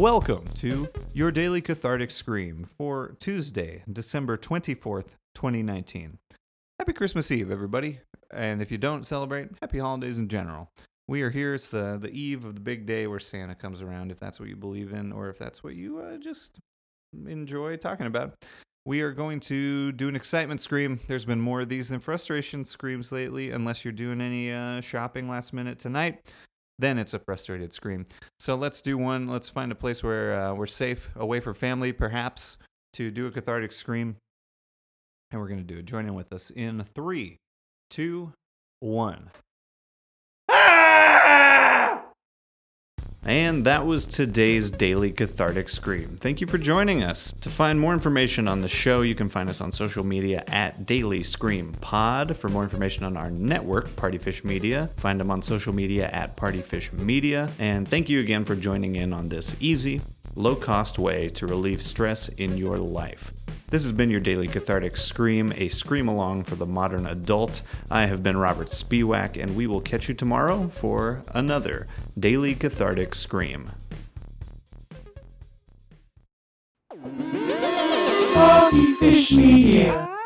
Welcome to your daily cathartic scream for Tuesday, December 24th, 2019. Happy Christmas Eve, everybody. And if you don't celebrate, happy holidays in general. We are here. It's the, the eve of the big day where Santa comes around, if that's what you believe in, or if that's what you uh, just enjoy talking about. We are going to do an excitement scream. There's been more of these than frustration screams lately, unless you're doing any uh, shopping last minute tonight. Then it's a frustrated scream. So let's do one. Let's find a place where uh, we're safe, away from family, perhaps, to do a cathartic scream. And we're going to do it. Join in with us in three, two, one. And that was today's Daily Cathartic Scream. Thank you for joining us. To find more information on the show, you can find us on social media at Daily Scream Pod. For more information on our network, Partyfish Media, find them on social media at Partyfish Media. And thank you again for joining in on this easy, low cost way to relieve stress in your life. This has been your daily cathartic scream, a scream along for the modern adult. I have been Robert Spiewak, and we will catch you tomorrow for another daily cathartic scream. Fish Media.